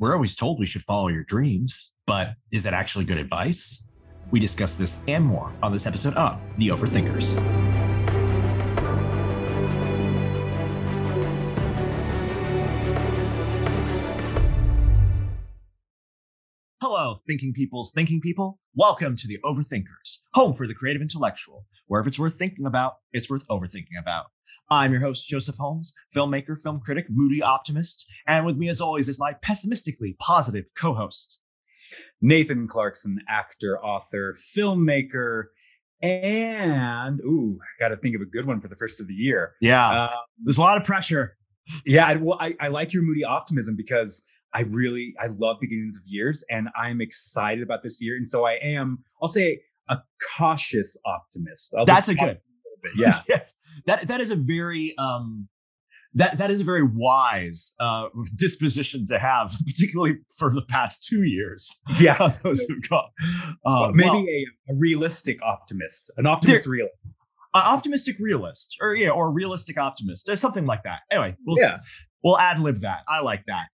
We're always told we should follow your dreams, but is that actually good advice? We discuss this and more on this episode of The Overthinkers. Thinking people's thinking people. Welcome to the Overthinkers, home for the creative intellectual, where if it's worth thinking about, it's worth overthinking about. I'm your host, Joseph Holmes, filmmaker, film critic, moody optimist, and with me, as always, is my pessimistically positive co host, Nathan Clarkson, actor, author, filmmaker, and ooh, got to think of a good one for the first of the year. Yeah, um, there's a lot of pressure. Yeah, well, I, I like your moody optimism because I really I love beginnings of years and I'm excited about this year. And so I am, I'll say a cautious optimist. I'll That's a good. A yeah. yes. That that is a very um that that is a very wise uh, disposition to have, particularly for the past two years. Yeah, those who've gone. Um, maybe well, a, a, realistic optimist, an optimist realist, an optimistic realist, or yeah, or realistic optimist, or something like that. Anyway, we'll yeah. we'll ad lib that. I like that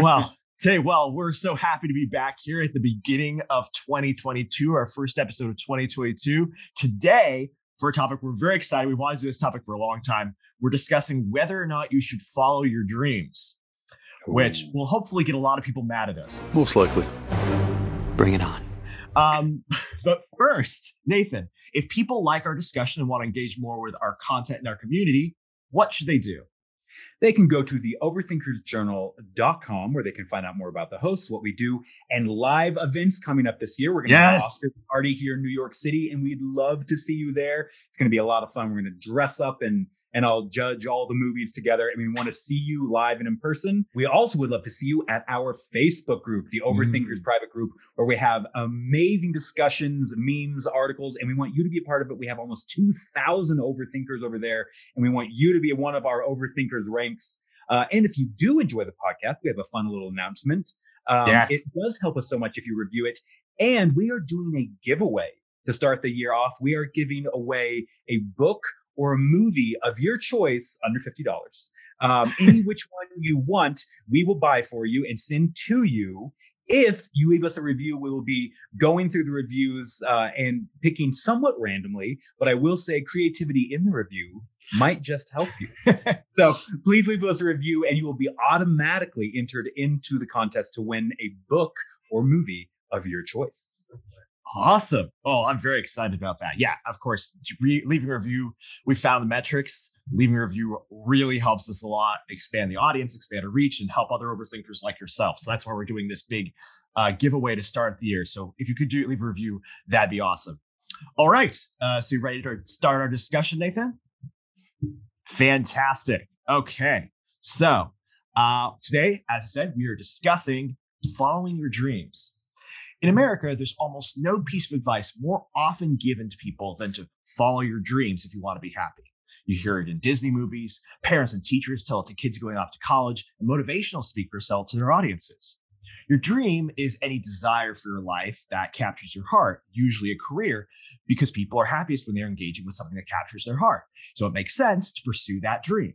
well, say, well, we're so happy to be back here at the beginning of 2022, our first episode of 2022. Today, for a topic we're very excited. We wanted to do this topic for a long time. We're discussing whether or not you should follow your dreams, which will hopefully get a lot of people mad at us. Most likely. Bring it on. Um, but first, Nathan, if people like our discussion and want to engage more with our content and our community, what should they do? They can go to the overthinkersjournal.com where they can find out more about the hosts, what we do, and live events coming up this year. We're going to yes. have a party here in New York City, and we'd love to see you there. It's going to be a lot of fun. We're going to dress up and and I'll judge all the movies together. And we want to see you live and in person. We also would love to see you at our Facebook group, the Overthinkers mm. private group, where we have amazing discussions, memes, articles, and we want you to be a part of it. We have almost 2,000 overthinkers over there, and we want you to be one of our overthinkers ranks. Uh, and if you do enjoy the podcast, we have a fun little announcement. Um, yes. It does help us so much if you review it. And we are doing a giveaway to start the year off. We are giving away a book or a movie of your choice under $50. Um, any which one you want, we will buy for you and send to you. If you leave us a review, we will be going through the reviews uh, and picking somewhat randomly. But I will say, creativity in the review might just help you. so please leave us a review, and you will be automatically entered into the contest to win a book or movie of your choice. Awesome. Oh, I'm very excited about that. Yeah, of course, re- leaving a review, we found the metrics. Leaving a review really helps us a lot, expand the audience, expand our reach, and help other overthinkers like yourself. So that's why we're doing this big uh, giveaway to start the year. So if you could do leave a review, that'd be awesome. All right. Uh, so you ready to start our discussion, Nathan? Fantastic. Okay. So uh, today, as I said, we are discussing following your dreams. In America, there's almost no piece of advice more often given to people than to follow your dreams if you want to be happy. You hear it in Disney movies, parents and teachers tell it to kids going off to college, and motivational speakers sell it to their audiences. Your dream is any desire for your life that captures your heart, usually a career, because people are happiest when they're engaging with something that captures their heart. So it makes sense to pursue that dream.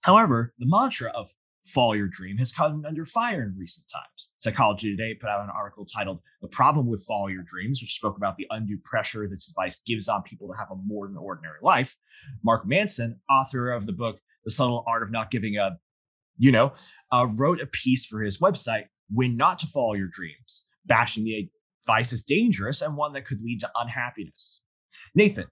However, the mantra of follow your dream has come under fire in recent times. Psychology Today put out an article titled The Problem with Follow Your Dreams, which spoke about the undue pressure this advice gives on people to have a more than ordinary life. Mark Manson, author of the book The Subtle Art of Not Giving Up, you know, uh, wrote a piece for his website, When Not to Follow Your Dreams, bashing the advice as dangerous and one that could lead to unhappiness. Nathan,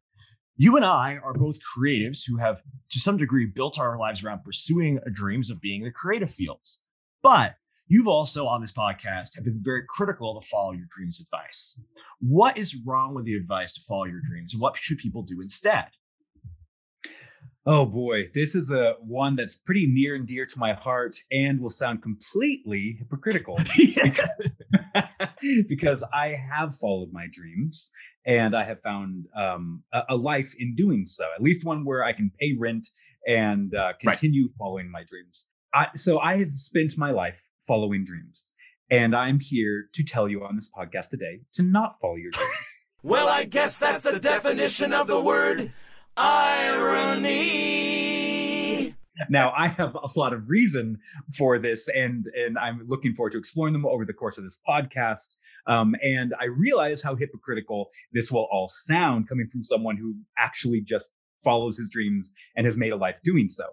you and I are both creatives who have, to some degree, built our lives around pursuing dreams of being in the creative fields. But you've also, on this podcast, have been very critical of the follow your dreams advice. What is wrong with the advice to follow your dreams, and what should people do instead? Oh boy, this is a one that's pretty near and dear to my heart and will sound completely hypocritical because, because I have followed my dreams and I have found um, a, a, life in doing so. At least one where I can pay rent and uh, continue right. following my dreams. I, so I have spent my life following dreams, and I'm here to tell you on this podcast today to not follow your dreams. well, I guess that's the definition of the word irony. Now I have a lot of reason for this, and and I'm looking forward to exploring them over the course of this podcast. Um, and I realize how hypocritical this will all sound coming from someone who actually just follows his dreams and has made a life doing so.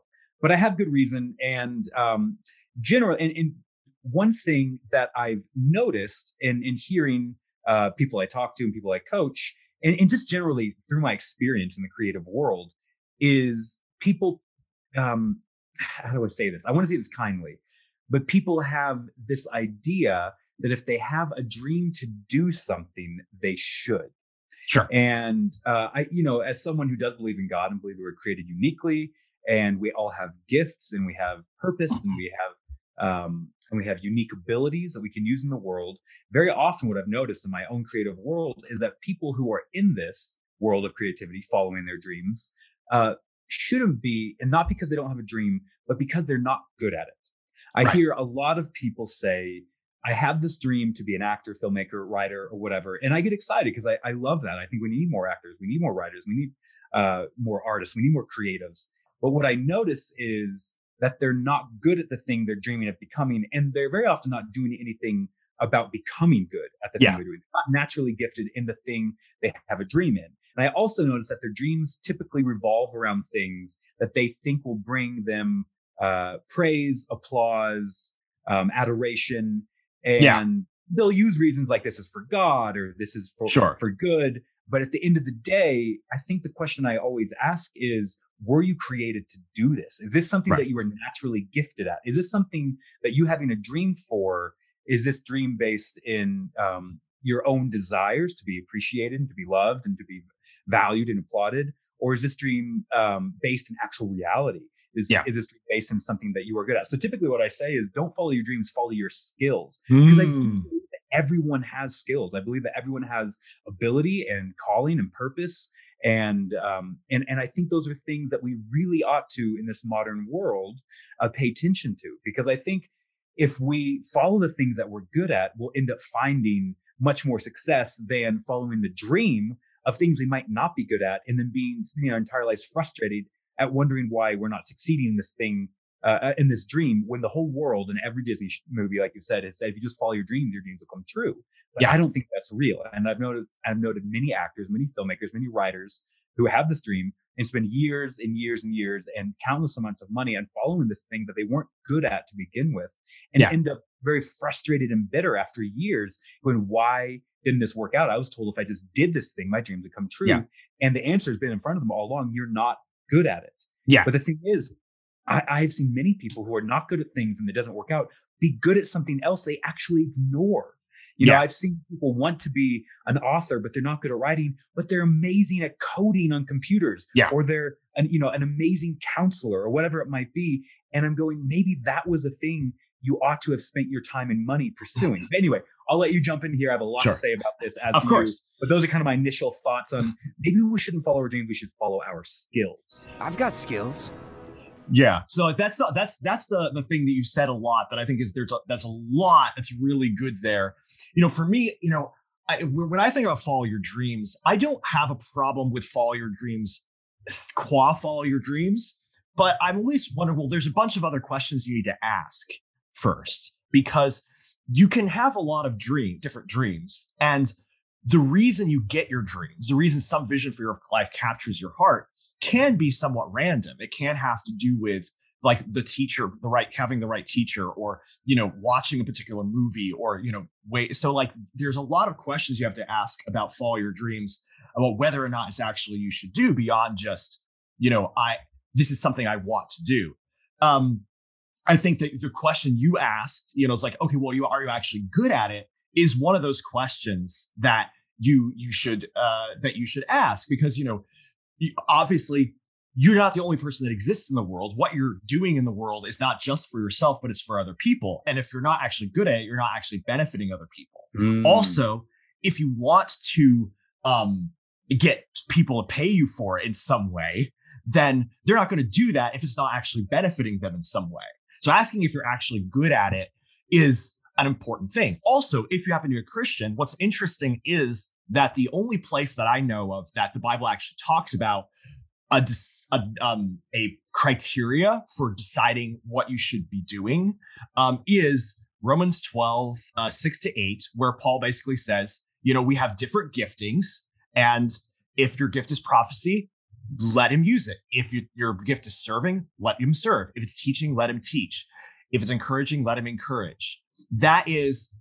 But I have good reason, and um, general and, and one thing that I've noticed in in hearing uh, people I talk to and people I coach, and, and just generally through my experience in the creative world, is people. Um, how do I say this? I want to say this kindly, but people have this idea that if they have a dream to do something, they should. Sure. And uh, I, you know, as someone who does believe in God and believe we were created uniquely, and we all have gifts and we have purpose and we have um, and we have unique abilities that we can use in the world. Very often, what I've noticed in my own creative world is that people who are in this world of creativity, following their dreams, uh, shouldn't be, and not because they don't have a dream, but because they're not good at it. I right. hear a lot of people say, I have this dream to be an actor, filmmaker, writer, or whatever. And I get excited because I, I love that. I think we need more actors, we need more writers, we need uh, more artists, we need more creatives. But what I notice is that they're not good at the thing they're dreaming of becoming, and they're very often not doing anything about becoming good at the yeah. thing they're doing. They're not naturally gifted in the thing they have a dream in. And I also notice that their dreams typically revolve around things that they think will bring them uh, praise, applause, um, adoration, and yeah. they'll use reasons like this is for God or this is for sure. for good. But at the end of the day, I think the question I always ask is, were you created to do this? Is this something right. that you are naturally gifted at? Is this something that you having a dream for? Is this dream based in um, your own desires to be appreciated and to be loved and to be valued and applauded? Or is this dream um, based in actual reality? Is, yeah. is this based in something that you are good at? So typically what I say is don't follow your dreams, follow your skills. Because mm. I believe that everyone has skills. I believe that everyone has ability and calling and purpose. And um, and and I think those are things that we really ought to in this modern world uh, pay attention to because I think if we follow the things that we're good at, we'll end up finding much more success than following the dream of things we might not be good at and then being spending our entire lives frustrated at wondering why we're not succeeding in this thing uh, uh, in this dream when the whole world and every Disney movie, like you said, has said if you just follow your dreams, your dreams will come true. But yeah. I don't think that's real. And I've noticed, I've noted many actors, many filmmakers, many writers who have this dream and spend years and years and years and countless amounts of money on following this thing that they weren't good at to begin with, and yeah. end up very frustrated and bitter after years. When why didn't this work out? I was told if I just did this thing, my dreams would come true. Yeah. And the answer has been in front of them all along. You're not good at it. Yeah. But the thing is, I, I've seen many people who are not good at things and it doesn't work out be good at something else they actually ignore. You know, yeah. I've seen people want to be an author, but they're not good at writing, but they're amazing at coding on computers. Yeah. Or they're an, you know, an amazing counselor or whatever it might be. And I'm going, maybe that was a thing you ought to have spent your time and money pursuing. But anyway, I'll let you jump in here. I have a lot sure. to say about this as of course. You, but those are kind of my initial thoughts on maybe we shouldn't follow our dreams, we should follow our skills. I've got skills. Yeah. So that's that's that's the the thing that you said a lot that I think is there's a, that's a lot that's really good there. You know, for me, you know, I, when I think about follow your dreams, I don't have a problem with follow your dreams, qua follow your dreams, but I'm always wondering. Well, there's a bunch of other questions you need to ask first because you can have a lot of dream, different dreams, and the reason you get your dreams, the reason some vision for your life captures your heart can be somewhat random. It can have to do with like the teacher, the right having the right teacher, or you know, watching a particular movie, or you know, wait. So like, there's a lot of questions you have to ask about follow your dreams, about whether or not it's actually you should do beyond just you know, I this is something I want to do. Um, I think that the question you asked, you know, it's like, okay, well, you are you actually good at it? Is one of those questions that you you should uh, that you should ask because you know obviously you're not the only person that exists in the world. What you're doing in the world is not just for yourself, but it's for other people. And if you're not actually good at it, you're not actually benefiting other people. Mm. Also, if you want to um, get people to pay you for it in some way, then they're not going to do that if it's not actually benefiting them in some way. So asking if you're actually good at it is an important thing. Also, if you happen to be a Christian, what's interesting is that the only place that I know of that the Bible actually talks about a, a, um, a criteria for deciding what you should be doing um, is Romans 12, uh, 6 to 8, where Paul basically says, you know, we have different giftings. And if your gift is prophecy, let him use it. If you, your gift is serving, let him serve. If it's teaching, let him teach. If it's encouraging, let him encourage. That is,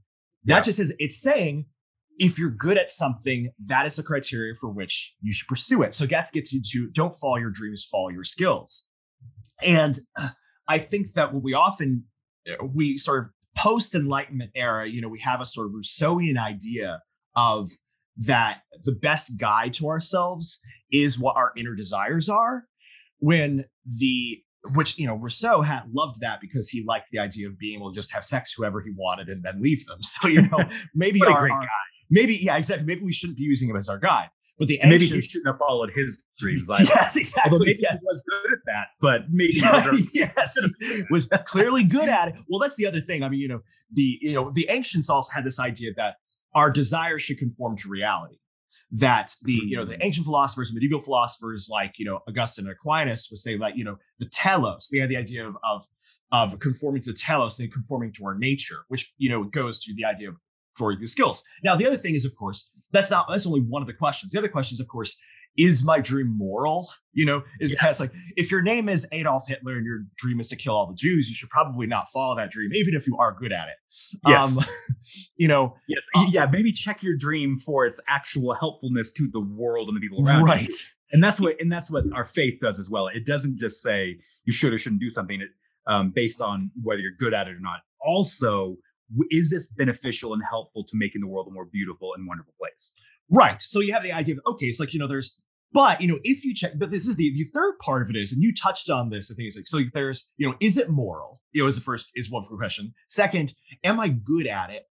that yeah. just is, it's saying if you're good at something, that is the criteria for which you should pursue it. So that gets you to don't follow your dreams, follow your skills. And I think that what we often, we sort of post enlightenment era, you know, we have a sort of Rousseauian idea of that the best guide to ourselves is what our inner desires are when the which you know Rousseau had loved that because he liked the idea of being able to just have sex whoever he wanted and then leave them. So you know maybe our, our maybe yeah exactly maybe we shouldn't be using him as our guide. But the maybe he shouldn't have followed his dreams. Like, yes, exactly. Although maybe yes. he was good at that, but maybe yes, was clearly good at it. Well, that's the other thing. I mean, you know, the you know the ancients also had this idea that our desires should conform to reality. That the you know the mm. ancient philosophers medieval philosophers like you know augustine and aquinas would say like you know the telos they had the idea of of, of conforming to telos and conforming to our nature which you know goes to the idea of for the skills. Now the other thing is of course that's not that's only one of the questions. The other questions of course is my dream moral? You know, is yes. like if your name is Adolf Hitler and your dream is to kill all the Jews, you should probably not follow that dream, even if you are good at it. Yes. Um, you know, yes. Uh, yeah, maybe check your dream for its actual helpfulness to the world and the people around right. you. And that's what and that's what our faith does as well. It doesn't just say you should or shouldn't do something it, um, based on whether you're good at it or not. Also, is this beneficial and helpful to making the world a more beautiful and wonderful place? Right. So you have the idea of okay, it's like you know, there's but you know, if you check, but this is the the third part of it is, and you touched on this. I think it's like so. There's you know, is it moral? You know, is the first is one question. Second, am I good at it?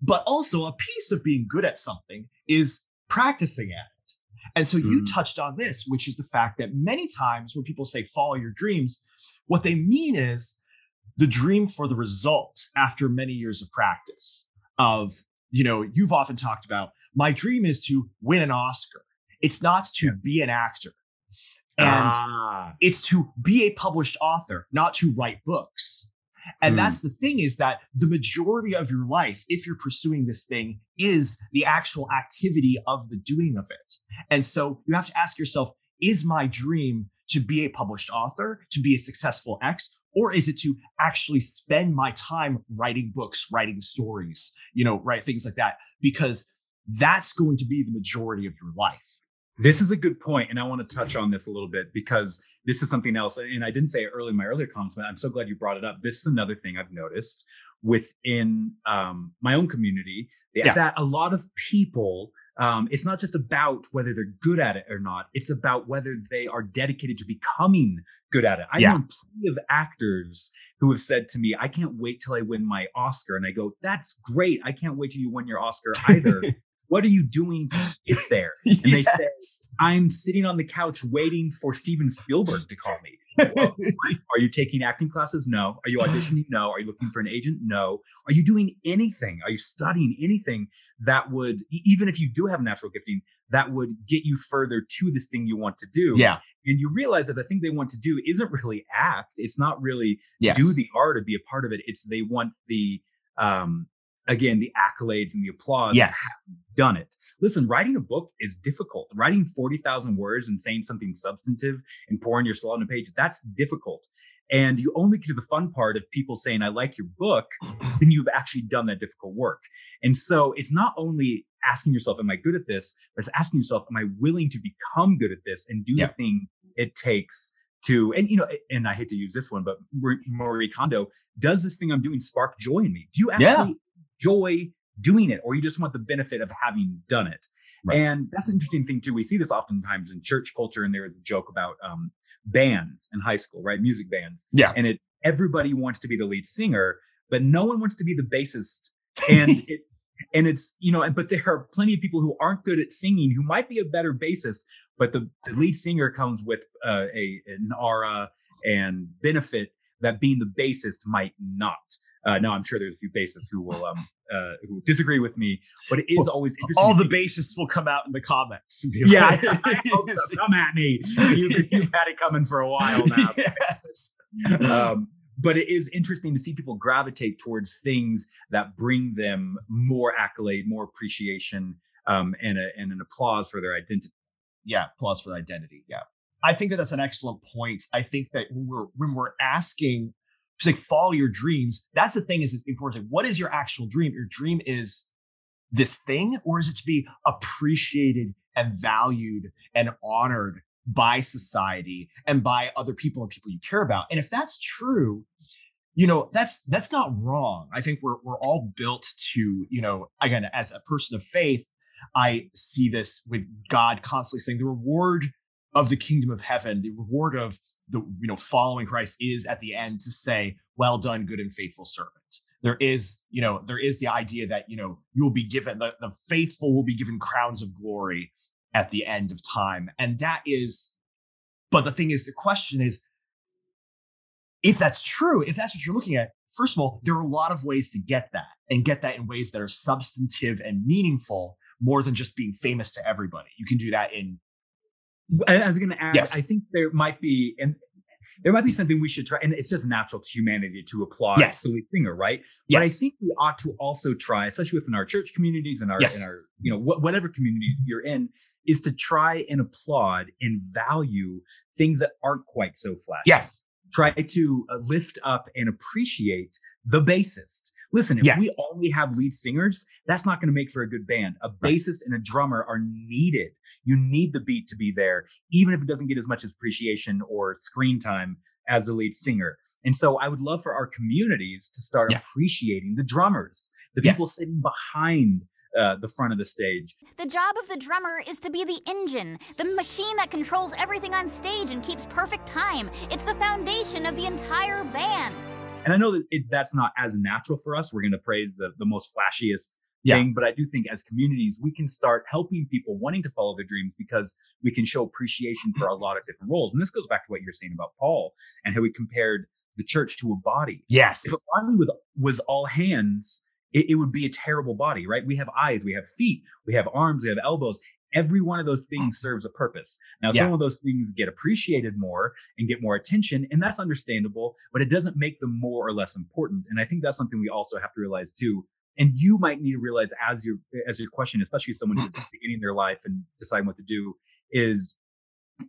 But also, a piece of being good at something is practicing at it. And so you mm. touched on this, which is the fact that many times when people say follow your dreams, what they mean is the dream for the result after many years of practice. Of you know, you've often talked about my dream is to win an Oscar it's not to yeah. be an actor. And ah. it's to be a published author, not to write books. And mm. that's the thing is that the majority of your life, if you're pursuing this thing, is the actual activity of the doing of it. And so you have to ask yourself, is my dream to be a published author, to be a successful X, or is it to actually spend my time writing books, writing stories, you know, write things like that? Because that's going to be the majority of your life. This is a good point, and I want to touch on this a little bit because this is something else. And I didn't say it early in my earlier comments, but I'm so glad you brought it up. This is another thing I've noticed within um, my own community yeah. that a lot of people. Um, it's not just about whether they're good at it or not. It's about whether they are dedicated to becoming good at it. I yeah. know plenty of actors who have said to me, I can't wait till I win my Oscar. And I go, that's great. I can't wait till you win your Oscar either. what are you doing to get there? And yes. they say, I'm sitting on the couch waiting for Steven Spielberg to call me. Well, are you taking acting classes? No. Are you auditioning? No. Are you looking for an agent? No. Are you doing anything? Are you studying anything that would, even if you do have natural gifting, that would get you further to this thing you want to do? Yeah. And you realize that the thing they want to do isn't really act. It's not really yes. do the art or be a part of it. It's they want the um again the accolades and the applause yes. done it. Listen writing a book is difficult. Writing 40,000 words and saying something substantive and pouring your soul on a page that's difficult. And you only get to the fun part of people saying i like your book then you've actually done that difficult work. And so it's not only asking yourself am i good at this? but it's asking yourself am i willing to become good at this and do yeah. the thing it takes to and you know and i hate to use this one but marie kondo does this thing i'm doing spark joy in me? Do you actually yeah enjoy doing it or you just want the benefit of having done it. Right. And that's an interesting thing too. We see this oftentimes in church culture, and there is a joke about um, bands in high school, right? Music bands. Yeah. And it everybody wants to be the lead singer, but no one wants to be the bassist. And it and it's you know, and but there are plenty of people who aren't good at singing who might be a better bassist, but the, the lead singer comes with uh, a an aura and benefit that being the bassist might not. Uh, now I'm sure there's a few bassists who will um, uh, who disagree with me, but it is always interesting. All the bassists will come out in the comments. And be yeah, like, I, so. come at me. You, you've had it coming for a while now. yes. um, but it is interesting to see people gravitate towards things that bring them more accolade, more appreciation, um, and, a, and an applause for their identity. Yeah, applause for the identity. Yeah, I think that that's an excellent point. I think that when we're when we're asking, like follow your dreams. That's the thing is important. What is your actual dream? Your dream is this thing, or is it to be appreciated and valued and honored by society and by other people and people you care about. And if that's true, you know, that's that's not wrong. I think we're we're all built to, you know, again, as a person of faith, I see this with God constantly saying the reward of the kingdom of heaven, the reward of the you know following Christ is at the end to say, "Well done, good and faithful servant." There is, you know, there is the idea that you know you will be given the, the faithful will be given crowns of glory at the end of time. And that is, but the thing is, the question is, if that's true, if that's what you're looking at, first of all, there are a lot of ways to get that and get that in ways that are substantive and meaningful more than just being famous to everybody. You can do that in. I was going to add, yes. I think there might be, and there might be something we should try. And it's just natural to humanity to applaud yes. the lead singer, right? Yes. But I think we ought to also try, especially within our church communities and our, yes. in our, you know, wh- whatever community you're in, is to try and applaud and value things that aren't quite so flat. Yes. Try to uh, lift up and appreciate the bassist. Listen, if yes. we only have lead singers, that's not going to make for a good band. A bassist and a drummer are needed. You need the beat to be there, even if it doesn't get as much appreciation or screen time as a lead singer. And so I would love for our communities to start Yeah. appreciating the drummers, the Yes. people sitting behind uh, the front of the stage. The job of the drummer is to be the engine, the machine that controls everything on stage and keeps perfect time. It's the foundation of the entire band. And I know that it, that's not as natural for us. We're going to praise the, the most flashiest Yeah. thing, but I do think as communities, we can start helping people wanting to follow their dreams because we can show appreciation for a lot of different roles. And this goes back to what you're saying about Paul and how he compared the church to a body. Yes. If a body with, was all hands, it, it would be a terrible body, right? We have eyes, we have feet, we have arms, we have elbows. Every one of those things mm. serves a purpose. Now, Yeah. some of those things get appreciated more and get more attention, and that's understandable, but it doesn't make them more or less important. And I think that's something we also have to realize too. And you might need to realize as your as your question, especially someone who's mm. beginning their life and deciding what to do, is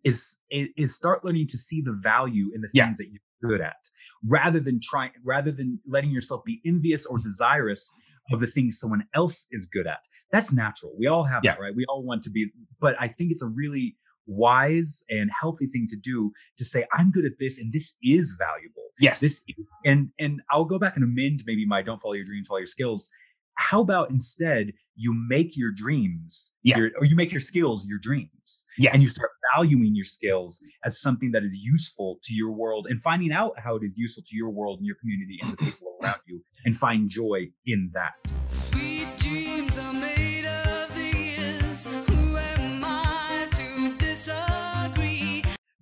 is is start learning to see the value in the Yeah. things that you're good at, rather than trying rather than letting yourself be envious or desirous of the things someone else is good at. That's natural. We all have that, right? We all want to be, but I think it's a really wise and healthy thing to do to say, I'm good at this and this is valuable. Yes. This and and I'll go back and amend maybe my don't follow your dreams, follow your skills. How about instead you make your dreams Yeah. your, or you make your skills your dreams yes. and you start valuing your skills as something that is useful to your world and finding out how it is useful to your world and your community and the people around you and find joy in that. Sweet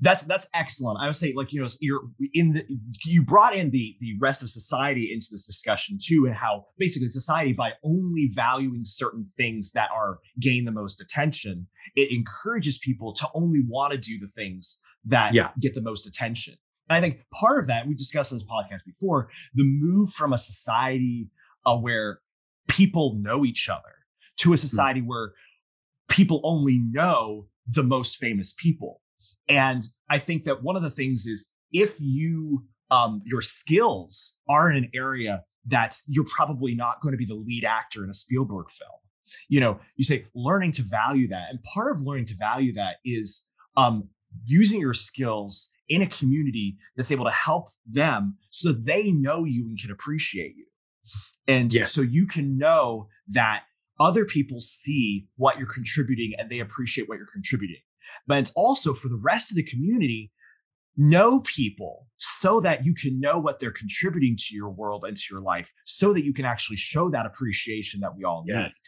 that's that's excellent. I would say, like you know, you're in the you brought in the the rest of society into this discussion too, and how basically society by only valuing certain things that are gain the most attention, it encourages people to only want to do the things that Yeah. get the most attention. And I think part of that we discussed on this podcast before, the move from a society uh, where people know each other to a society where people only know the most famous people. And I think that one of the things is if you um, your skills are in an area that you're probably not going to be the lead actor in a Spielberg film. You know, you say learning to value that, and part of learning to value that is um, using your skills in a community that's able to help them so they know you and can appreciate you, and Yeah. so you can know that other people see what you're contributing and they appreciate what you're contributing but it's also for the rest of the community know people so that you can know what they're contributing to your world and to your life so that you can actually show that appreciation that we all Yes.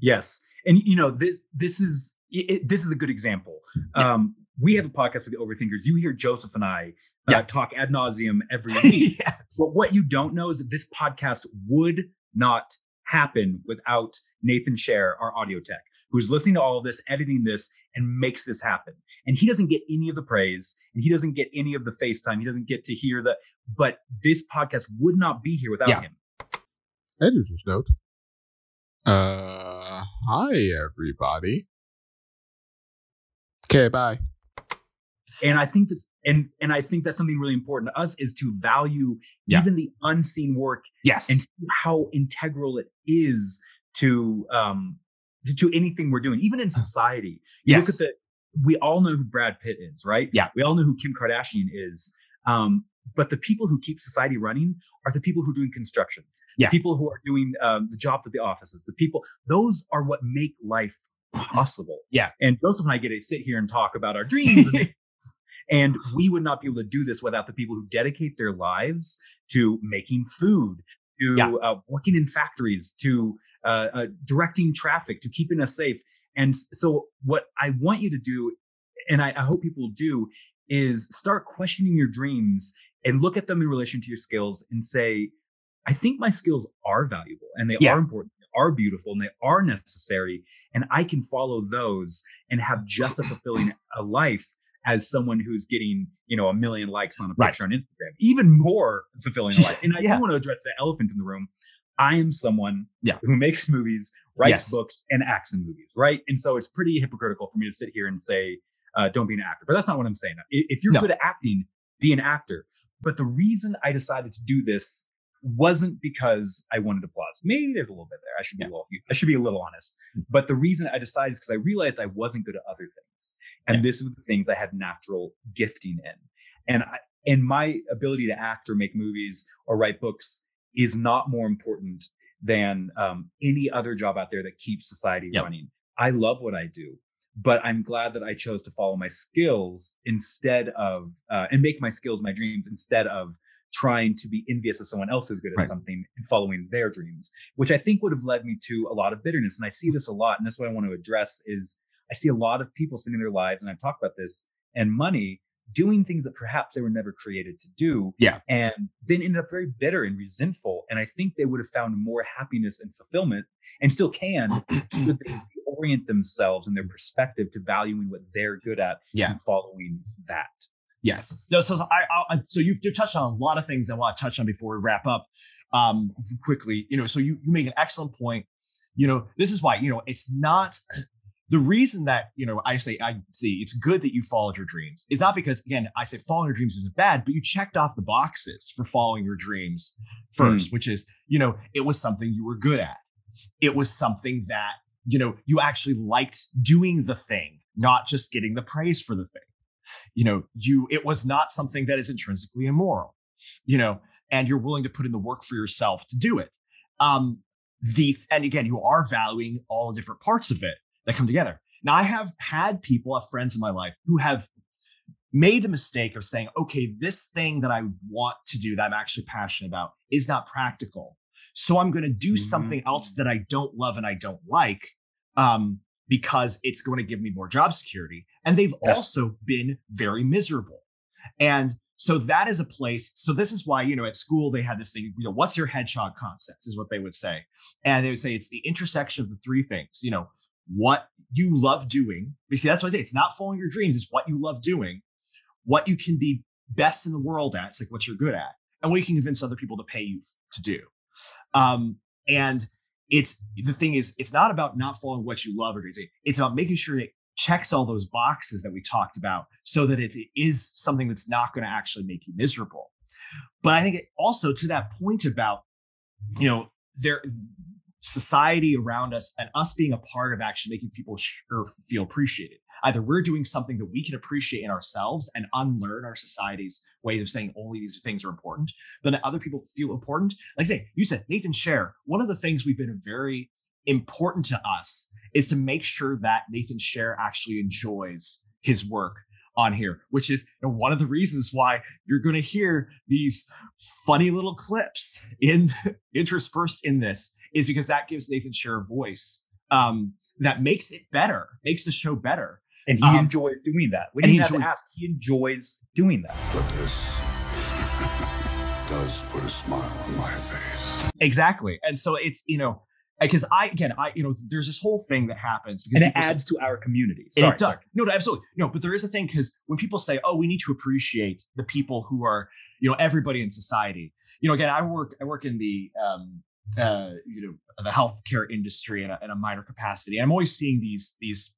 Yes. And you know, this this is it, this is a good example. Yeah. Um we have a podcast with the Overthinkers. You hear Joseph and I uh, Yeah. talk ad nauseum every week. yes. But what you don't know is that this podcast would not happen without Nathan Share, our audio tech, who's listening to all of this, editing this, and makes this happen. And he doesn't get any of the praise, and he doesn't get any of the FaceTime. He doesn't get to hear the. But this podcast would not be here without Yeah. him. Editor's note. Uh, hi everybody. Okay, bye. And I think this, and and I think that's something really important to us is to value Yeah. even the unseen work Yes. and how integral it is to um to, to anything we're doing, even in society. You yes. Look at the we all know who Brad Pitt is, right? Yeah. We all know who Kim Kardashian is. Um, but the people who keep society running are the people who are doing construction. Yeah. The people who are doing um, the jobs at the offices. The people, those are what make life possible. Yeah. And Joseph and I get to sit here and talk about our dreams. and, and we would not be able to do this without the people who dedicate their lives to making food, to Yeah. uh, working in factories, to uh, uh, directing traffic, to keeping us safe. And so, what I want you to do, and I, I hope people do, is start questioning your dreams and look at them in relation to your skills and say, I think my skills are valuable and they Yeah. are important, are beautiful, and they are necessary. And I can follow those and have just a fulfilling a life as someone who's getting, you know, a million likes on a Right. picture on Instagram. Even more fulfilling a life. And I Yeah. do want to address the elephant in the room. I am someone Yeah. who makes movies, writes Yes. books, and acts in movies, right? And so it's pretty hypocritical for me to sit here and say, uh, don't be an actor. But that's not what I'm saying. If you're No. good at acting, be an actor. But the reason I decided to do this wasn't because I wanted applause. Maybe there's a little bit there. I should be Yeah. a little, I should be a little honest. But the reason I decided is because I realized I wasn't good at other things, and Yeah. this was the things I had natural gifting in. And I, and my ability to act or make movies or write books is not more important than um, any other job out there that keeps society Yep. running. I love what I do, but I'm glad that I chose to follow my skills instead of uh, and make my skills my dreams instead of trying to be envious of someone else who's good at Right. something and following their dreams, which I think would have led me to a lot of bitterness. And I see this a lot, and that's what I want to address is I see a lot of people spending their lives, and I've talked about this, and money doing things that perhaps they were never created to do. Yeah. And then ended up very bitter and resentful. And I think they would have found more happiness and fulfillment and still can should they orient themselves and their perspective to valuing what they're good at Yeah. and following that. Yes. No. So, so I, I, so you've, you've touched on a lot of things I want to touch on before we wrap up. Um, quickly, you know, so you you make an excellent point. You know, this is why you know it's not the reason that you know I say I see it's good that you followed your dreams is not because again I say following your dreams isn't bad, but you checked off the boxes for following your dreams first, which is you know it was something you were good at. It was something that you know you actually liked doing the thing, not just getting the praise for the thing. You know you it was not something that is intrinsically immoral you know and you're willing to put in the work for yourself to do it. Um the and again you are valuing all the different parts of it that come together now i have had people have friends in my life who have made the mistake of saying okay this thing that i want to do that i'm actually passionate about is not practical so i'm going to do something else that i don't love and i don't like um because it's going to give me more job security. And they've Yes. also been very miserable. And so that is a place. So this is why, you know, at school they had this thing, you know, what's your hedgehog concept is what they would say. And they would say it's the intersection of the three things, you know, what you love doing. You see, that's what I say. It's not following your dreams, it's what you love doing, what you can be best in the world at. It's like what you're good at, and what you can convince other people to pay you to do. Um, and it's the thing is it's not about not following what you love or do it's about making sure it checks all those boxes that we talked about so that it is something that's not going to actually make you miserable but i think it also to that point about you know there society around us and us being a part of actually making people sure feel appreciated. Either we're doing something that we can appreciate in ourselves and unlearn our society's ways of saying only these things are important then other people feel important. Like I say you said nathan share. One of the things we've been very important to us is to make sure that nathan share actually enjoys his work on here which is you know, one of the reasons why you're going to hear these funny little clips in interspersed in this is because that gives nathan share a voice um, that makes it better makes the show better And he Um, enjoys doing that. We and he didn't have enjoy- to ask. He enjoys doing that. But this does put a smile on my face. exactly. And so it's you know because I again I you know there's this whole thing that happens because And it people say- adds to our community. Sorry, it does. No, no, absolutely. No, but there is a thing because when people say, "Oh, we need to appreciate the people who are, you know, everybody in society." You know, again, I work, I work in the, um, uh, you know, the healthcare industry in a, in a minor capacity. I'm always seeing these these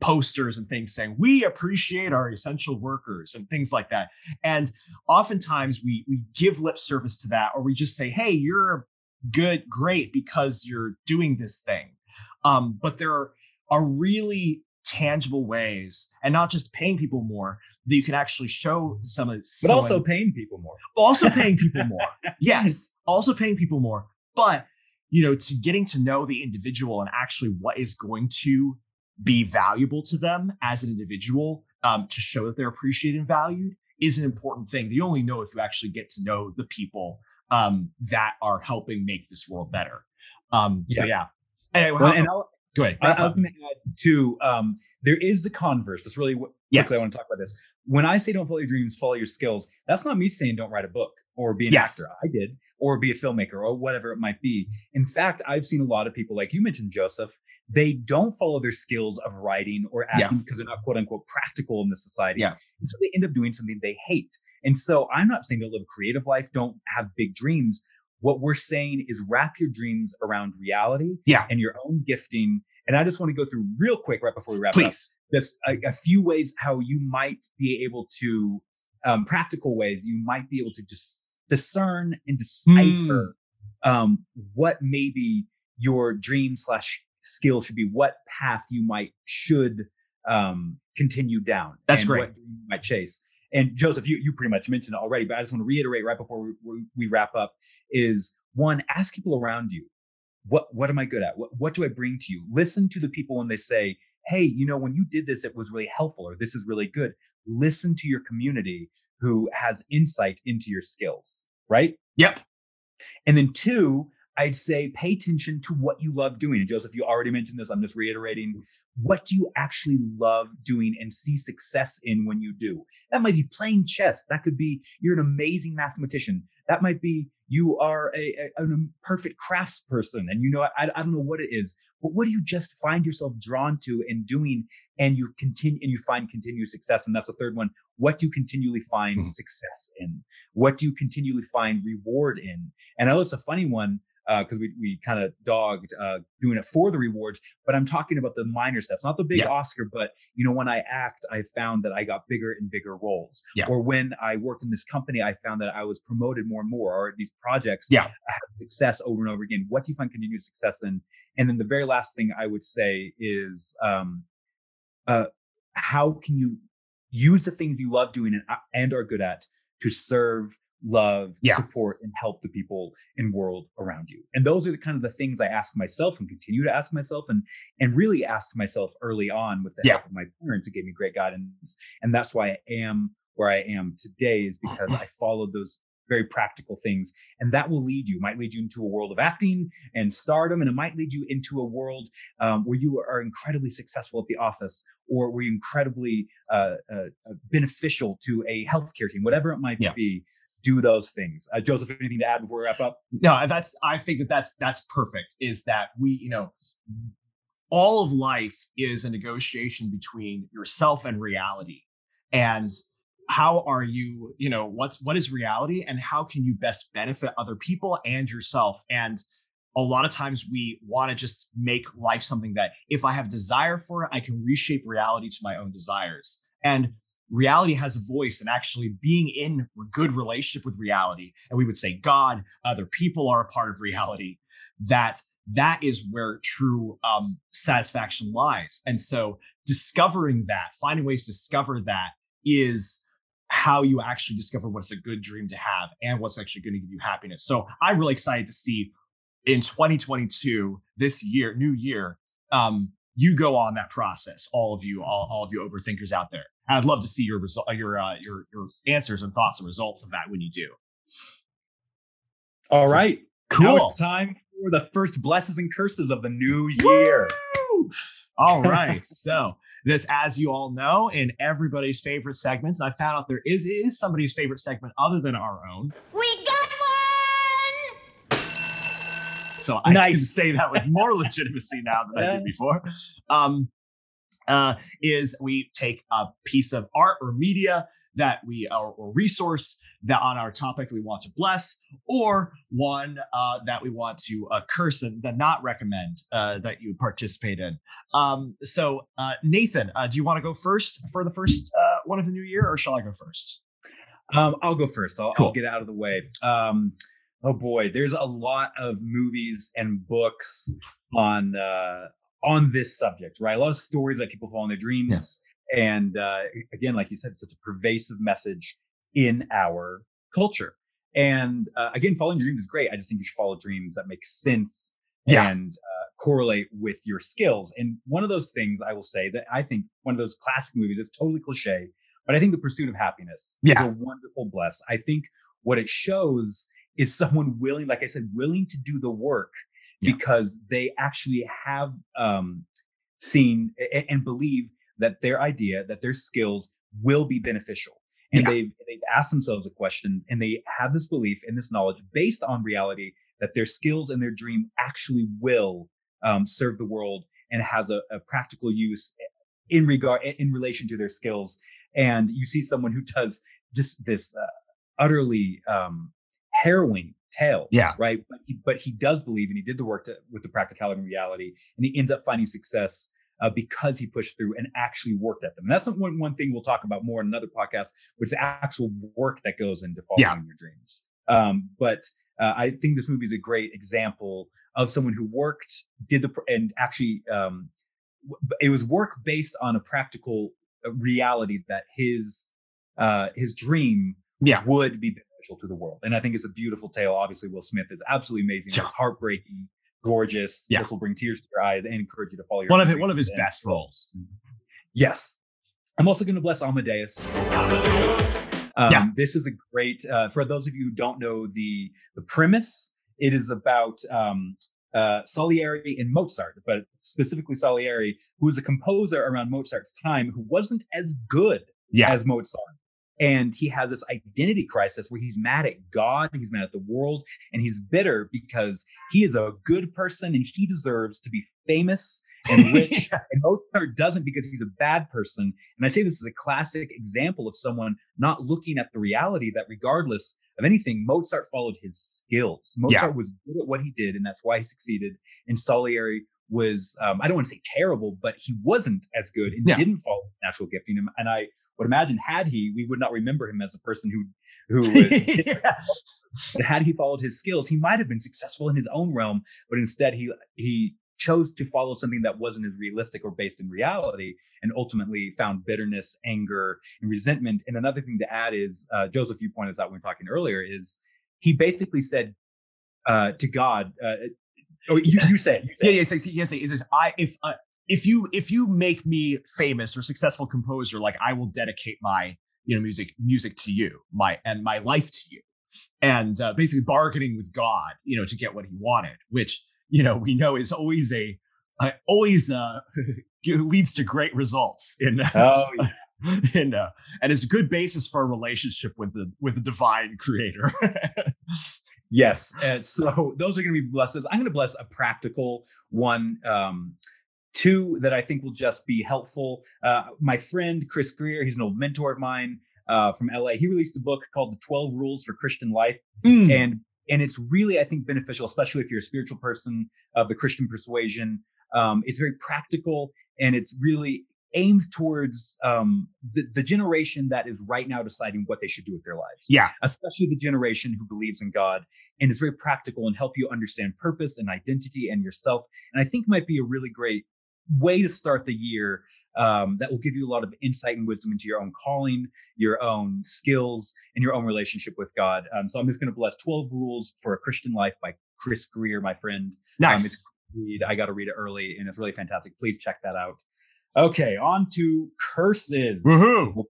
posters and things saying we appreciate our essential workers and things like that. And oftentimes we we give lip service to that, or we just say, "Hey, you're good, great because you're doing this thing." Um, but there are, really tangible ways, and not just paying people more, that you can actually show some of. But also paying people more. also paying people more. yes, also paying people more. But you know, to getting to know the individual and actually what is going to be valuable to them as an individual, um, to show that they're appreciated and valued, is an important thing. You only know if you actually get to know the people um, that are helping make this world better. Um, So yeah. Anyway, Well, and I'll, go ahead. I, I was going to add too. Um, there is the converse. That's really what Yes. I want to talk about this. When I say don't follow your dreams, follow your skills. That's not me saying don't write a book or be an Yes. actor. I did, or be a filmmaker or whatever it might be. In fact, I've seen a lot of people, like you mentioned, Joseph. They don't follow their skills of writing or Yeah. acting because they're not quote unquote practical in the society. Yeah. And so they end up doing something they hate. And so I'm not saying don't live a creative life, don't have big dreams. What we're saying is wrap your dreams around reality Yeah. and your own gifting. And I just want to go through real quick right before we wrap up just a, a few ways how you might be able to um, practical ways you might be able to just discern and decipher um, what maybe your dream slash skill should be what path you might should um, continue down That's and great. what you might chase. And joseph you, you pretty much mentioned it already but i just want to reiterate right before we, we, we wrap up is one ask people around you what what am i good at? What, what do i bring to you? Listen to the people when they say hey you know when you did this it was really helpful or this is really good. Listen to your community who has insight into your skills right? Yep. and then two i'd say pay attention to what you love doing. And joseph you already mentioned this i'm just reiterating what do you actually love doing and see success in when you do? That might be playing chess. That could be you're an amazing mathematician. That might be you are a, a, a perfect crafts person and you know I, I don't know what it is but what do you just find yourself drawn to and doing and you continue and you find continued success and that's the third one. What do you continually find Mhm. success in? What do you continually find reward in? And i know it's a funny one because we, we kind of dogged uh, doing it for the rewards but i'm talking about the minor steps not the big Yeah. oscar but you know when i act i found that i got bigger and bigger roles Yeah. or when i worked in this company i found that i was promoted more and more or these projects Yeah. I had success over and over again what do you find continued success in and then the very last thing i would say is um, uh, how can you use the things you love doing and, and are good at to serve love Yeah. support and help the people and world around you and those are the kind of the things i ask myself and continue to ask myself and and really ask myself early on with the Yeah. help of my parents who gave me great guidance and that's why i am where i am today is because i followed those very practical things and that will lead you might lead you into a world of acting and stardom and it might lead you into a world um, where you are incredibly successful at the office or where you're incredibly uh, uh, beneficial to a healthcare team whatever it might Yeah. be do those things. Uh, joseph anything to add before we wrap up? No that's i think that that's that's perfect is that we you know all of life is a negotiation between yourself and reality. And how are you you know what's what is reality and how can you best benefit other people and yourself? And a lot of times we want to just make life something that if i have desire for it i can reshape reality to my own desires. And reality has a voice and actually being in a good relationship with reality and we would say god other people are a part of reality that that is where true um, satisfaction lies. And so discovering that finding ways to discover that is how you actually discover what's a good dream to have and what's actually going to give you happiness. So i'm really excited to see in 2022 this year new year um, you go on that process all of you all, all of you overthinkers out there i'd love to see your result your uh, your your answers and thoughts and results of that when you do all So- right now cool it's time for the first blessings and curses of the new year Woo! All right. so this, as you all know, in everybody's favorite segments, I found out there is is somebody's favorite segment other than our own. We got one! So I can Nice. say that with more legitimacy now than I did before. Um, uh, is we take a piece of art or media that we or, or resource that on our topic we want to bless, or one uh, that we want to uh, curse and then not recommend uh, that you participate in. Um, so uh, Nathan, uh, do you want to go first for the first uh, one of the new year, or shall I go first? Um, I'll go first. I'll, Cool. I'll get out of the way. Um, oh boy, there's a lot of movies and books on uh, on this subject, right? A lot of stories that people follow in their dreams, and uh, again, like you said, such a pervasive message in our culture. And uh, again, following dreams is great. I just think you should follow dreams that make sense Yeah. and uh, correlate with your skills. And one of those things I will say that I think one of those classic movies is totally cliche, but I think The Pursuit of Happyness Yeah. is a wonderful bless. I think what it shows is someone willing, like I said, willing to do the work Yeah. because they actually have um, seen a- and believe that their idea, that their skills will be beneficial. And Yeah. they've, they've asked themselves the questions and they have this belief and this knowledge based on reality that their skills and their dream actually will um, serve the world and has a, a practical use in regard in relation to their skills. And you see someone who does just this uh, utterly um, harrowing tale, Yeah. right? But he, but he does believe, and he did the work to, with the practicality and reality, and he ends up finding success uh, because he pushed through and actually worked at them. And that's one one thing we'll talk about more in another podcast, which is the actual work that goes into following Yeah. your dreams. Um, but uh, I think this movie is a great example of someone who worked, did the and actually um, it was work based on a practical uh, reality that his uh, his dream Yeah. would be beneficial to the world. And I think it's a beautiful tale. Obviously, Will Smith is absolutely amazing. Yeah. It's heartbreaking, gorgeous. Yeah. This will bring tears to your eyes and encourage you to follow your One of it, one of his best roles. Yes. I'm also going to bless Amadeus. Um, Yeah. This is a great, uh, for those of you who don't know the, the premise, it is about um, uh, Salieri and Mozart, but specifically Salieri, who was a composer around Mozart's time who wasn't as good Yeah. as Mozart. And he has this identity crisis where he's mad at God, he's mad at the world, and he's bitter because he is a good person and he deserves to be famous and rich. And Mozart doesn't because he's a bad person. And I say this is a classic example of someone not looking at the reality that, regardless of anything, Mozart followed his skills. Mozart Yeah. was good at what he did, and that's why he succeeded. And Salieri was, um, I don't want to say terrible, but he wasn't as good and Yeah. didn't follow natural gifting. And I would imagine, had he, we would not remember him as a person who who yeah. had he followed his skills, he might have been successful in his own realm, but instead he he chose to follow something that wasn't as realistic or based in reality, and ultimately found bitterness, anger, and resentment. And another thing to add is, uh, Joseph, you pointed this out when we were talking earlier, is he basically said uh, to God, uh, or you, you said, you said Yeah, yeah, it's like, he can say, is it I if uh, if you if you make me famous or successful composer, like I will dedicate my you know music music to you, my and my life to you, and uh, basically bargaining with God, you know, to get what he wanted, which you know we know is always a uh, always uh, leads to great results in Oh, yeah. in uh, and is a good basis for a relationship with the with the divine creator. Yes. And so those are going to be blessings. I'm going to bless a practical one. Um, two that I think will just be helpful. Uh, my friend Chris Greer, he's an old mentor of mine uh, from LA. He released a book called The 12 Rules for Christian Life. Mm. And and it's really, I think, beneficial, especially if you're a spiritual person of the Christian persuasion. Um, it's very practical and it's really aimed towards um, the, the generation that is right now deciding what they should do with their lives yeah, especially the generation who believes in God. And is very practical and help you understand purpose and identity and yourself. And I think might be a really great way to start the year um, that will give you a lot of insight and wisdom into your own calling, your own skills, and your own relationship with God. Um, so I'm just going to bless 12 Rules for a Christian Life by Chris Greer, my friend. Um, nice. read. I got to read it early, and it's really fantastic. Please check that out. Okay, on to curses. Woohoo!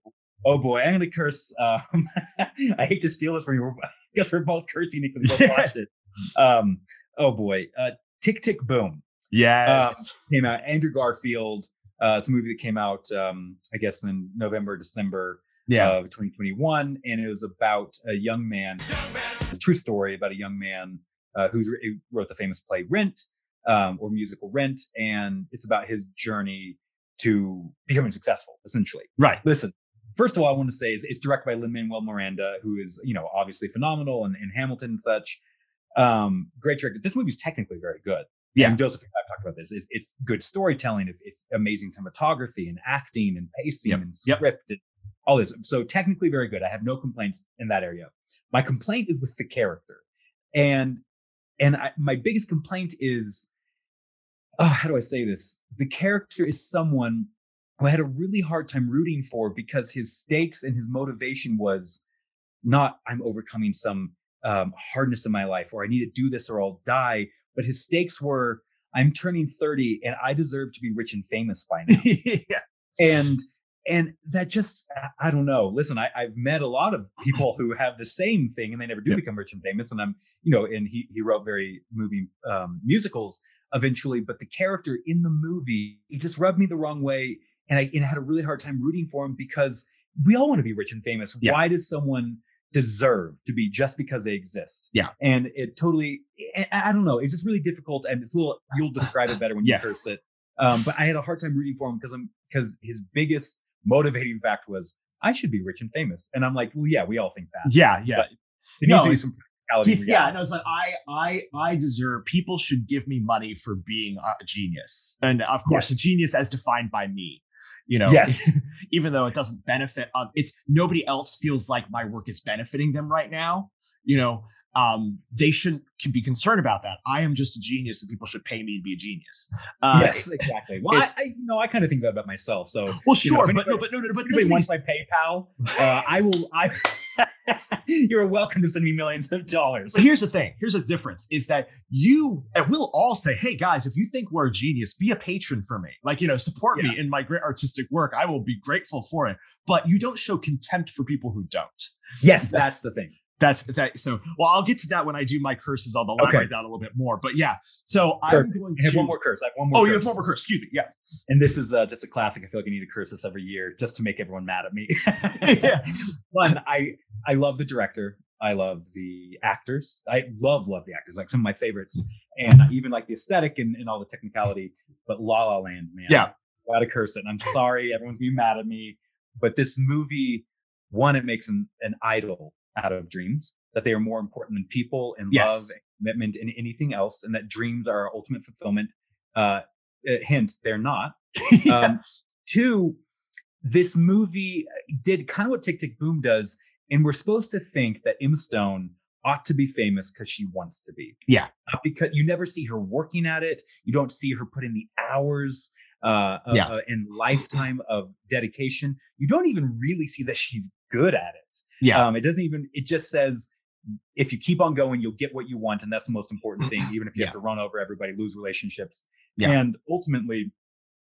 Oh boy, I'm gonna curse. Um, I hate to steal this from you. Guess we're both cursing because we both watched it. Um, oh boy, uh, Tick Tick Boom. Yes. came out. Andrew Garfield. Uh, it's a movie that came out, um, I guess, in November, December yeah. of 2021, and it was about a young man. A true story about a young man uh, who wrote the famous play Rent, um, or musical Rent, and it's about his journey to becoming successful, essentially. right. Listen, first of all, I want to say is it's directed by Lin Manuel Miranda, who is you know obviously phenomenal in, in Hamilton and such. Um, great director. This movie is technically very good. Yeah. and Joseph I've talked about this. It's, it's good storytelling. It's, it's amazing cinematography and acting and pacing Yep. and Yep. script and all this. So technically very good. I have no complaints in that area. My complaint is with the character, and and I, my biggest complaint is, oh, how do I say this? The character is someone who I had a really hard time rooting for because his stakes and his motivation was not I'm overcoming some um, hardness in my life or I need to do this or I'll die. But his stakes were I'm turning 30 and I deserve to be rich and famous by now. yeah. and and that just I- don't know. Listen, I, I've met a lot of people who have the same thing and they never do Yeah. become rich and famous. And I'm, you know, and he he wrote very moving um, musicals eventually, but the character in the movie he just rubbed me the wrong way, and I and I had a really hard time rooting for him because we all want to be rich and famous. Yeah. Why does someone deserve to be just because they exist? Yeah. and it totally I, don't know. It's just really difficult, and it's a little. You'll describe it better when you curse it. Um, but I had a hard time rooting for him because I'm because his biggest motivating fact was I should be rich and famous, and I'm like, well, yeah, we all think that. Yeah. Yeah. But There No, needs to be some practicality. Yeah, no, it's like I, I, I deserve. People should give me money for being a genius, and of course, a genius as defined by me. You know, Yes. even though it doesn't benefit, um, it's nobody else feels like my work is benefiting them right now. You know, um, they shouldn't can be concerned about that. I am just a genius, and people should pay me to be a genius. Uh, yes, exactly. Well, I, I, you know, I kind of think that about myself. So, Well, you know, sure, if but no, but no, no, but if this anybody wants my PayPal, uh, I will. I you're welcome to send me millions of dollars. But here's the thing. Here's the difference: is that you and we'll all say, "Hey guys, if you think we're a genius, be a patron for me. Like you know, support me in my great artistic work. I will be grateful for it." But you don't show contempt for people who don't. Yes, that's the thing. That's that. So, well, I'll get to that when I do my curses. I'll elaborate Okay. that a little bit more. But yeah, so I'm going I have to. one more curse. I have one more. oh, curse. you have one more curse. Excuse me. Yeah. And this is uh, just a classic. I feel like I need to curse this every year just to make everyone mad at me. Yeah. One, I I love the director. I love the actors. I love love the actors. Like some of my favorites, and I even like the aesthetic and, and all the technicality. But La La Land, man, Yeah. gotta curse it. And I'm sorry, everyone's gonna be mad at me, but this movie, one, it makes an, an idol out of dreams. That they are more important than people and Yes. love and commitment and anything else, and that dreams are our ultimate fulfillment. Uh, uh, hint, they're not. yeah. Um, two, this movie did kind of what Tick Tick Boom does, and we're supposed to think that Emma Stone ought to be famous because she wants to be. Yeah. Because you never see her working at it. You don't see her put in the hours uh, of- Yeah. uh, and lifetime of dedication. You don't even really see that she's good at it. Yeah. Um, it doesn't even. It just says if you keep on going, you'll get what you want, and that's the most important thing. Even if you Yeah. have to run over everybody, lose relationships, Yeah. and ultimately,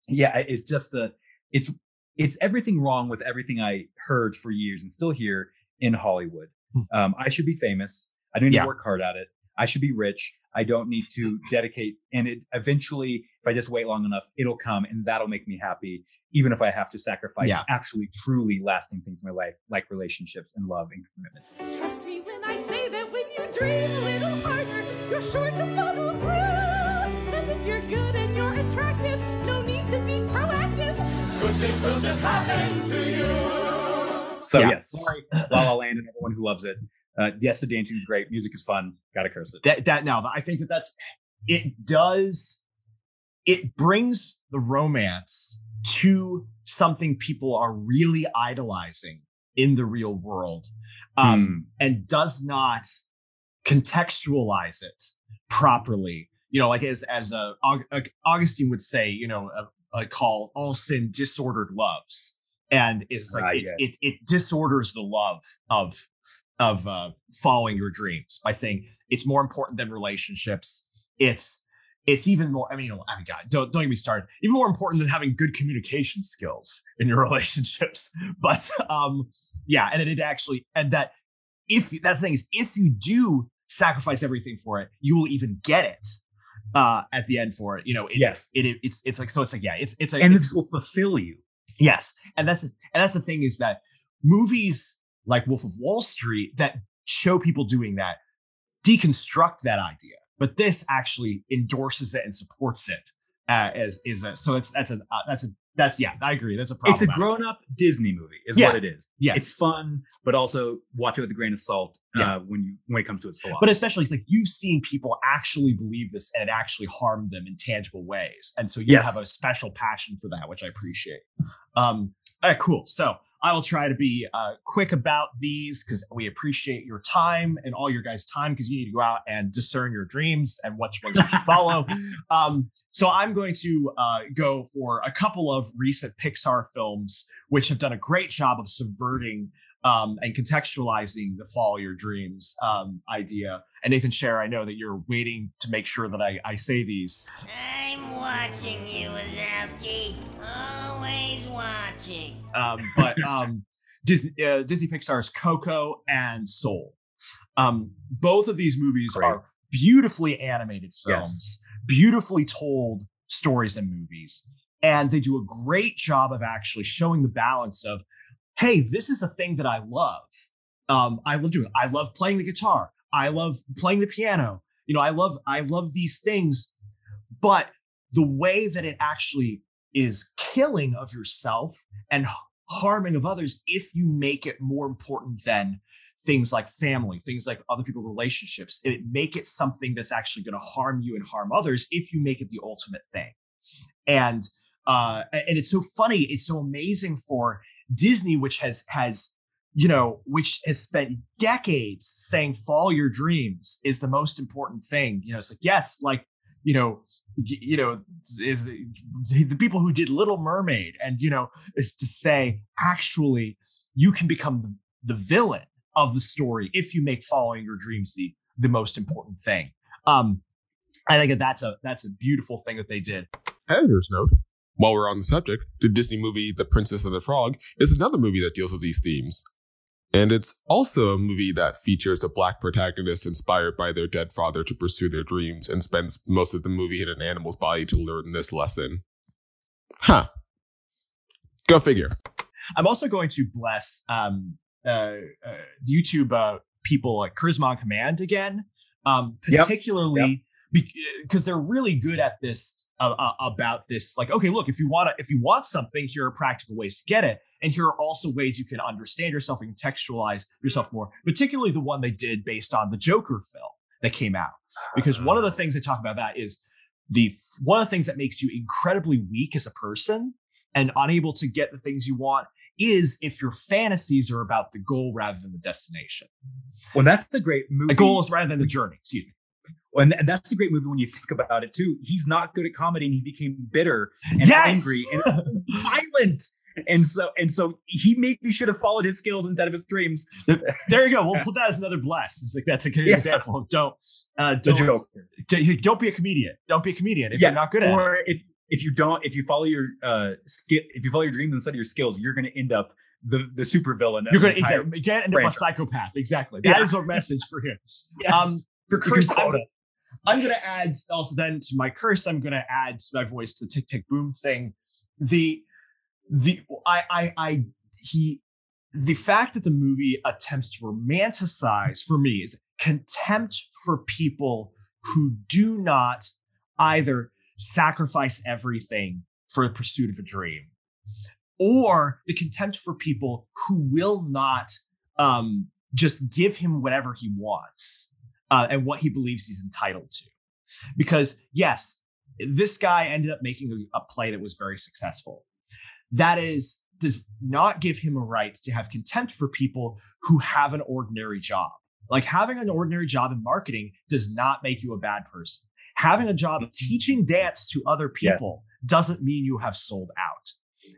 yeah, it's just a. It's it's everything wrong with everything I heard for years and still hear in Hollywood. Hmm. Um, I should be famous. I don't need Yeah. to work hard at it. I should be rich. I don't need to dedicate. And it eventually, if I just wait long enough, it'll come and that'll make me happy, even if I have to sacrifice Yeah. actually truly lasting things in my life, like relationships and love and commitment. Trust me when I say that when you dream a little harder, you're sure to follow through. Cause if you're good and you're attractive, no need to be proactive. Good things will just happen to you. So Yeah. yes, sorry, La La Land and everyone who loves it. Uh, yes, the dancing is great. Music is fun. Gotta curse it. that that now i think that that's it does it brings the romance to something people are really idolizing in the real world um and does not contextualize it properly you know like as as a, uh, augustine would say you know a, a call all sin disordered loves and it's like Ah, it, it it disorders the love of of uh, following your dreams by saying it's more important than relationships. It's it's even more. I mean, oh my God, don't don't get me started. Even more important than having good communication skills in your relationships. But um, yeah, and it, it actually and that if that's the thing is if you do sacrifice everything for it, you will even get it. uh at the end for it. You know, it's Yes. it, it, it's it's like so it's like yeah, it's it's a and it's, this will fulfill you. yes. And that's and that's the thing is that movies like Wolf of Wall Street that show people doing that deconstruct that idea. But this actually endorses it and supports it uh, as is a so it's that's a uh, that's a that's yeah, I agree. That's a problem. It's a grown-up Disney movie, is Yeah. what it is. Yeah, It's fun, but also watch it with a grain of salt Yeah. uh, when you when it comes to its philosophy. But especially, it's like you've seen people actually believe this and it actually harmed them in tangible ways. And so you Yes. have a special passion for that, which I appreciate. Um, all right, cool. So I will try to be uh, quick about these because we appreciate your time and all your guys' time because you need to go out and discern your dreams and which ones you should follow. Um, so I'm going to uh, go for a couple of recent Pixar films which have done a great job of subverting um, and contextualizing the follow your dreams um, idea. And Nathan Scher, I know that you're waiting to make sure that I, I say these. I'm watching you, Wazowski. Always watching. Um, but um, Disney, uh, Disney Pixar's Coco and Soul. Um, both of these movies Great. are beautifully animated Yes. films, beautifully told stories and movies. And they do a great job of actually showing the balance of, hey, this is a thing that I love. Um, I love doing. I love playing the guitar. I love playing the piano. You know, I love I love these things, but the way that it actually is killing of yourself and harming of others if you make it more important than things like family, things like other people relationships. It make it something that's actually going to harm you and harm others if you make it the ultimate thing. And uh, and it's so funny, it's so amazing for Disney, which has has you know, which has spent decades saying follow your dreams is the most important thing. You know, it's like, yes, like, you know, you know, is the people who did Little Mermaid and, you know, is to say, actually, you can become the, villain of the story if you make following your dreams the, the most important thing. Um, I think that that's a, that's a beautiful thing that they did. Editor's note. While we're on the subject, the Disney movie The Princess and the Frog is another movie that deals with these themes. And it's also a movie that features a black protagonist inspired by their dead father to pursue their dreams and spends most of the movie in an animal's body to learn this lesson. Huh. Go figure. I'm also going to bless um, uh, uh, YouTube uh, people like Charisma on Command again, um, Yep. particularly because they're really good at this uh, uh, about this. Like, okay, look, if you want to, if you want something, here are practical ways to get it, and here are also ways you can understand yourself and contextualize yourself more. Particularly the one they did based on the Joker film that came out, because one of the things they talk about that is the one of the things that makes you incredibly weak as a person and unable to get the things you want is if your fantasies are about the goal rather than the destination. well, that's the great movie. The goal is rather than the journey. Excuse me. And, and that's a great movie when you think about it too. He's not good at comedy, and he became bitter and Yes! angry and violent. And so, and so, he maybe should have followed his skills instead of his dreams. there you go. We'll put that as another bless. It's like that's a good Yeah. example don't uh, don't joke. don't be a comedian. Don't be a comedian if Yeah, you're not good at it. or if if you don't, if you follow your uh, ski- if you follow your dreams instead of your skills, you're going to end up the the super villain. You're gonna exactly you end up a psychopath. Exactly. That is Yeah. our message for him. Yes. Um, for You can curse, quote I'm, gonna add also then to my curse. I'm gonna add my voice to Tick Tick Boom thing. The the I I I he the fact that the movie attempts to romanticize for me is contempt for people who do not either sacrifice everything for the pursuit of a dream or the contempt for people who will not um, just give him whatever he wants uh, and what he believes he's entitled to. Because, yes, this guy ended up making a, play that was very successful. That is, does not give him a right to have contempt for people who have an ordinary job. Like having an ordinary job in marketing does not make you a bad person. Having a job teaching dance to other Yeah. people doesn't mean you have sold out.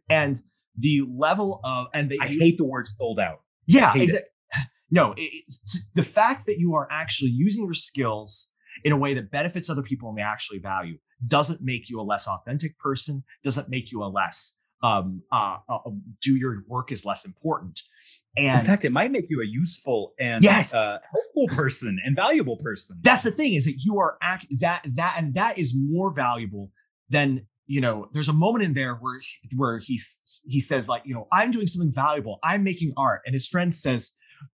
And the level of and they I hate the word sold out. yeah, hate it. exa- no, it's the fact that you are actually using your skills in a way that benefits other people and they actually value doesn't make you a less authentic person. Doesn't make you a less um uh, uh do your work is less important. And In fact, it might make you a useful and Yes. uh, helpful person and valuable person. that's the thing is that you are act that that and that is more valuable than you know there's a moment in there where where he's he says like you know i'm doing something valuable i'm making art and his friend says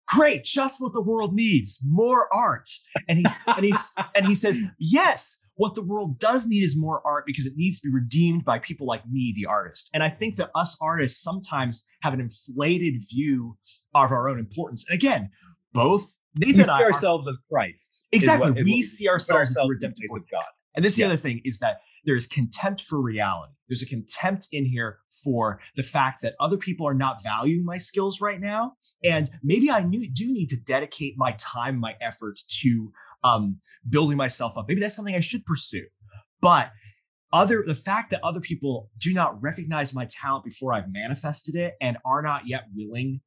great just what the world needs more art and he's and he's and he says yes what the world does need is more art because it needs to be redeemed by people like me the artist and i think that us artists sometimes have an inflated view of our own importance and again both we nathan see and i are- ourselves as Christ. Exactly. what- we what see put ourselves as the redemptive of God. And this is the other thing is that there's contempt for reality. There's a contempt in here for the fact that other people are not valuing my skills right now. And maybe I do need to dedicate my time, my efforts to um, building myself up. Maybe that's something I should pursue. But other the fact that other people do not recognize my talent before I've manifested it and are not yet willing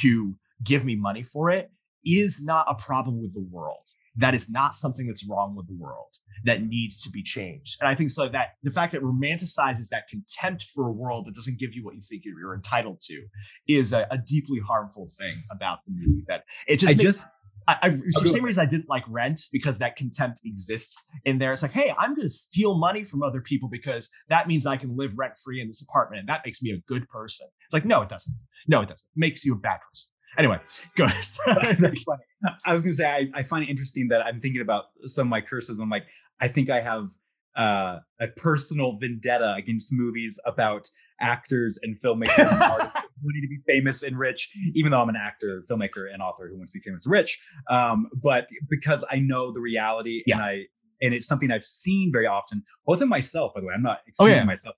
to give me money for it is not a problem with the world. That is not something that's wrong with the world that needs to be changed. And I think so that the fact that romanticizes that contempt for a world that doesn't give you what you think you're entitled to is a, a deeply harmful thing about the movie. That it just I makes, just I, I, for the same reason I didn't like Rent because that contempt exists in there. It's like, hey, I'm going to steal money from other people because that means I can live rent free in this apartment, and that makes me a good person. It's like, no, it doesn't. No, it doesn't. It makes you a bad person. Anyway, go. That's funny. I was gonna say I, I find it interesting that I'm thinking about some of my curses. I'm like, I think I have uh, a personal vendetta against movies about actors and filmmakers and artists wanting to be famous and rich, even though I'm an actor, filmmaker, and author who wants to be famous and rich. Um, but because I know the reality and I and it's something I've seen very often, both in myself, by the way. I'm not Oh, excusing yeah. myself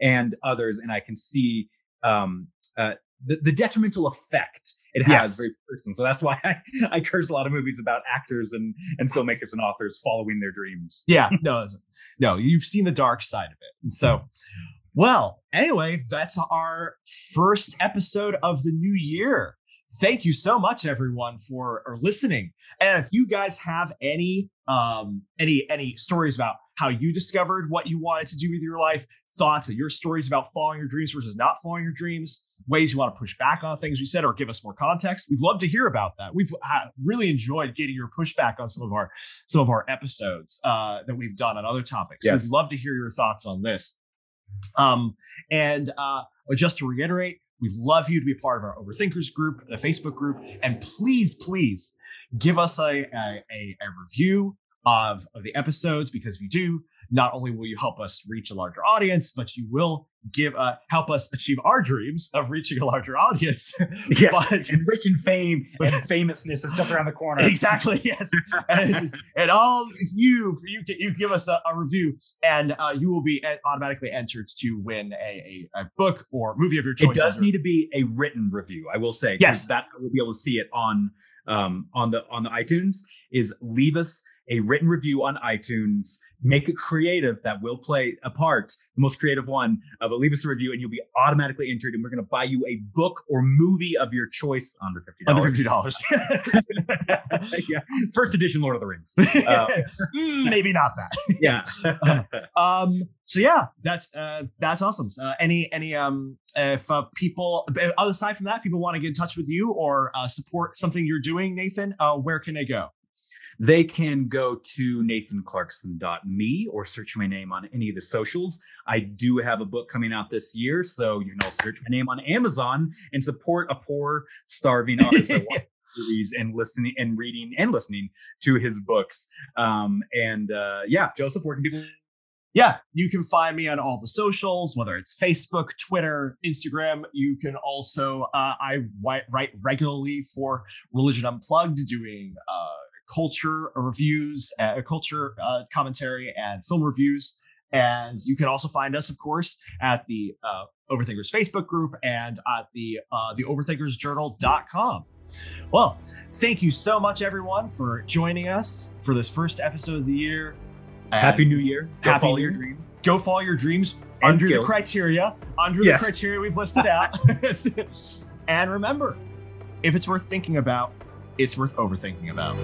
and others, and I can see um, uh, the, the detrimental effect it has Yes. very personal. So that's why I, I curse a lot of movies about actors and and filmmakers and authors following their dreams. yeah, no, no, you've seen the dark side of it. And so, well, anyway, that's our first episode of the new year. Thank you so much, everyone, for or listening. And if you guys have any um any any stories about how you discovered what you wanted to do with your life, thoughts of your stories about following your dreams versus not following your dreams, ways you want to push back on things we said or give us more context, we'd love to hear about that. We've uh, really enjoyed getting your pushback on some of our some of our episodes uh, that we've done on other topics. So we'd love to hear your thoughts on this. Um, and uh, just to reiterate, we'd love you to be part of our Overthinkers group, the Facebook group, and please, please give us a a, a, a review of, of the episodes because if you do, not only will you help us reach a larger audience, but you will give uh, help us achieve our dreams of reaching a larger audience. Yes, But- and rich in fame and famousness is just around the corner. exactly yes and, and all if you you you give us a, a review and uh, you will be automatically entered to win a, a, a book or movie of your choice It does under- need to be a written review. I will say Yes. that we'll be able to see it on um on the on the iTunes. Is leave us a written review on iTunes. Make it creative. That will play a part. The most creative one. Uh, but leave us a review, and you'll be automatically entered. And we're going to buy you a book or movie of your choice under $50. under dollars. fifty dollars yeah, first edition Lord of the Rings. Uh, Mm, maybe not that yeah. um so yeah that's uh that's awesome uh, any any um if uh, people uh, aside from that people want to get in touch with you or uh, support something you're doing nathan uh where can they go they can go to nathanclarkson.me or search my name on any of the socials. I do have a book coming out this year, so you can also search my name on Amazon and support a poor, starving artist that wants movies and listening and reading and listening to his books. Um, and uh, yeah, Joseph, where can people? yeah, you can find me on all the socials, whether it's Facebook, Twitter, Instagram. You can also, uh, I write regularly for Religion Unplugged, doing uh, culture reviews, uh, culture uh, commentary, and film reviews. And you can also find us, of course, at the uh, Overthinkers Facebook group and at the uh, the overthinkersjournal.com. Well, thank you so much, everyone, for joining us for this first episode of the year. And- Happy New Year. Go Happy follow New your dreams. go follow your dreams And under the criteria under Yes. the criteria we've listed out and remember if it's worth thinking about it's worth overthinking about